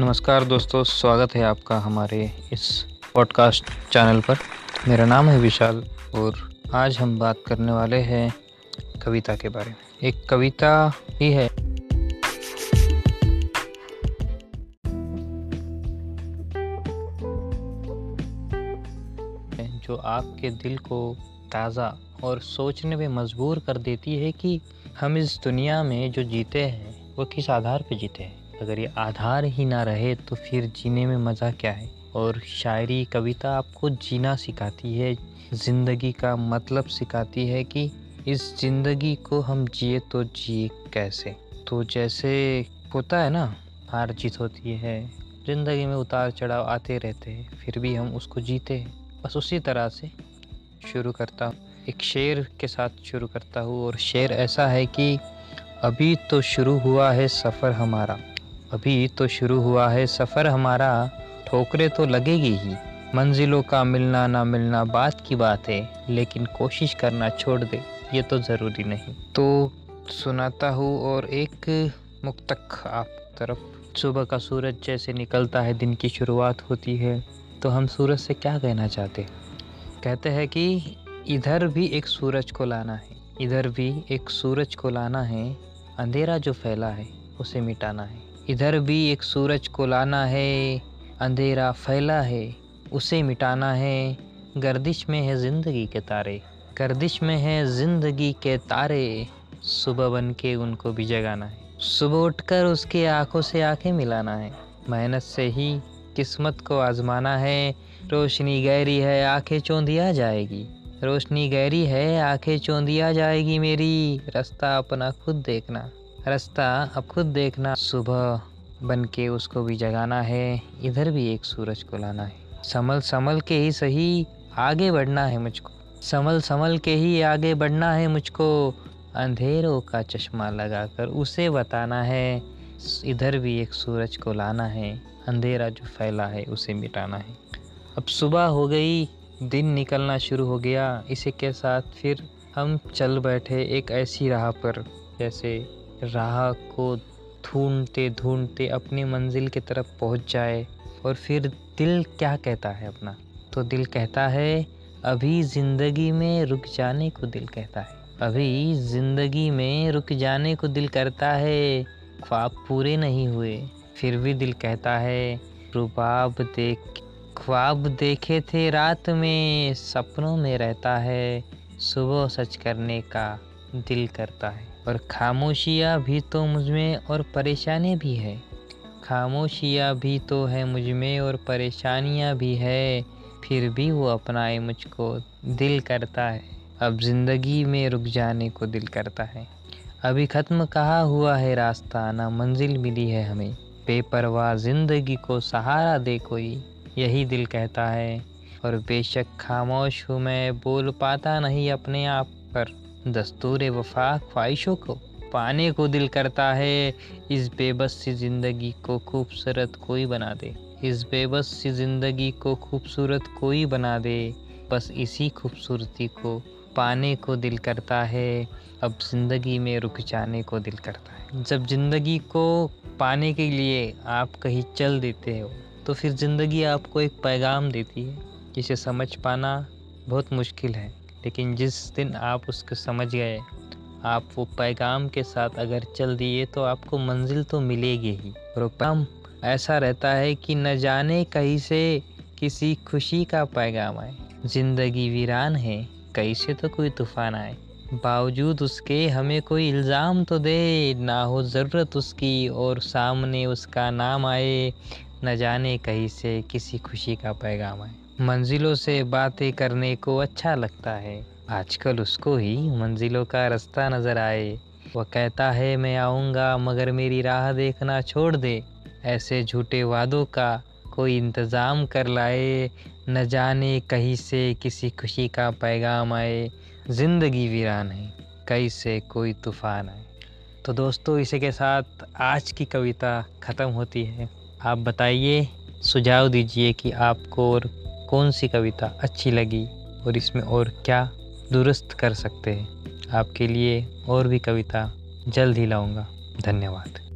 नमस्कार दोस्तों, स्वागत है आपका हमारे इस पॉडकास्ट चैनल पर। मेरा नाम है विशाल और आज हम बात करने वाले हैं कविता के बारे में। एक कविता ही है। जो आपके दिल को ताज़ा और सोचने में मजबूर कर देती है कि हम इस दुनिया में जो जीते हैं, वो किस आधार पे जीते हैं। अगर ये आधार ही ना रहे तो फिर जीने में मज़ा क्या है? और शायरी कविता आपको जीना सिखाती है, ज़िंदगी का मतलब सिखाती है कि इस ज़िंदगी को हम जिए तो जिए कैसे? तो जैसे होता है ना, हार जीत होती है, ज़िंदगी में उतार चढ़ाव आते रहते हैं, फिर भी हम उसको जीते हैं। बस उसी तरह से शुरू करता हूँ। एक शेर के साथ शुरू करता हूँ और शेर ऐसा है कि अभी तो शुरू हुआ है सफ़र हमारा। अभी तो शुरू हुआ है सफ़र हमारा। ठोकरे तो लगेगी ही। मंजिलों का मिलना ना मिलना बात की बात है, लेकिन कोशिश करना छोड़ दे, ये तो ज़रूरी नहीं। तो सुनाता हूँ और एक मुक्तक आप तरफ़। सुबह का सूरज जैसे निकलता है, दिन की शुरुआत होती है। तो हम सूरज से क्या कहना चाहते कहते हैं कि इधर भी एक सूरज को लाना है। इधर भी एक सूरज को लाना है। अंधेरा जो फैला है, उसे मिटाना है। इधर भी एक सूरज को लाना है, अंधेरा फैला है, उसे मिटाना है। गर्दिश में है ज़िंदगी के तारे, गर्दिश में है ज़िंदगी के तारे। सुबह बन के उनको भी जगाना है। सुबह उठकर उसके आँखों से आँखें मिलाना है। मेहनत से ही किस्मत को आजमाना है। रोशनी गहरी है, आँखें चौंधिया जाएगी। रोशनी गहरी है, आँखें चौंधिया जाएगी मेरी। रास्ता अपना खुद देखना। रास्ता अब खुद देखना, सुबह बन के उसको भी जगाना है, इधर भी एक सूरज को लाना है। संभल संभल के ही सही आगे बढ़ना है मुझको। संभल संभल के ही आगे बढ़ना है मुझको। अंधेरों का चश्मा लगाकर उसे बताना है, इधर भी एक सूरज को लाना है, अंधेरा जो फैला है उसे मिटाना है। अब सुबह हो गई, दिन निकलना शुरू हो गया, इसी के साथ फिर हम चल बैठे एक ऐसी राह पर, जैसे राह को ढूंढते ढूंढते अपनी मंजिल की तरफ़ पहुँच जाए और फिर दिल क्या कहता है अपना? तो दिल कहता है, अभी ज़िंदगी में रुक जाने को दिल कहता है। अभी ज़िंदगी में रुक जाने को दिल करता है, ख्वाब पूरे नहीं हुए। फिर भी दिल कहता है, रुबाब देख, ख्वाब देखे थे रात में, सपनों में रहता है, सुबह सच करने का दिल करता है। और खामोशियाँ भी तो मुझमें और परेशानी भी है। खामोशियाँ भी तो है मुझमें और परेशानियाँ भी है। फिर भी वो अपनाए मुझको दिल करता है। अब ज़िंदगी में रुक जाने को दिल करता है। अभी ख़त्म कहा हुआ है रास्ता? ना मंजिल मिली है हमें। बेपरवाह ज़िंदगी को सहारा दे कोई। यही दिल कहता है। और बेशक खामोश हूँ मैं, बोल पाता नहीं अपने आप पर। दस्तूर वफा ख्वाहिशों को पाने को दिल करता है। इस बेबस सी ज़िंदगी को खूबसूरत कोई बना दे। इस बेबस सी ज़िंदगी को खूबसूरत कोई बना दे। बस इसी खूबसूरती को पाने को दिल करता है। अब ज़िंदगी में रुक जाने को दिल करता है। जब ज़िंदगी को पाने के लिए आप कहीं चल देते हो तो फिर ज़िंदगी आपको एक पैगाम देती है। जिसे समझ पाना बहुत मुश्किल है। लेकिन जिस दिन आप उसको समझ गए, आप वो पैगाम के साथ अगर चल दिए तो आपको मंजिल तो मिलेगी ही। और पैगाम ऐसा रहता है कि न जाने कहीं से किसी खुशी का पैगाम आए। ज़िंदगी वीरान है, कहीं से तो कोई तूफ़ान आए। बावजूद उसके हमें कोई इल्ज़ाम तो दे, ना हो ज़रूरत उसकी और सामने उसका नाम आए, न जाने कहीं से किसी खुशी का पैगाम आए। मंजिलों से बातें करने को अच्छा लगता है। आजकल उसको ही मंजिलों का रास्ता नज़र आए। वह कहता है, मैं आऊँगा, मगर मेरी राह देखना छोड़ दे। ऐसे झूठे वादों का कोई इंतज़ाम कर लाए। न जाने कहीं से किसी खुशी का पैगाम आए। ज़िंदगी वीरान है, कहीं से कोई तूफ़ान आए। तो दोस्तों, इसी के साथ आज की कविता ख़त्म होती है। आप बताइए, सुझाव दीजिए कि आपको और कौन सी कविता अच्छी लगी और इसमें और क्या दुरुस्त कर सकते हैं? आपके लिए और भी कविता जल्द ही लाऊँगा। धन्यवाद।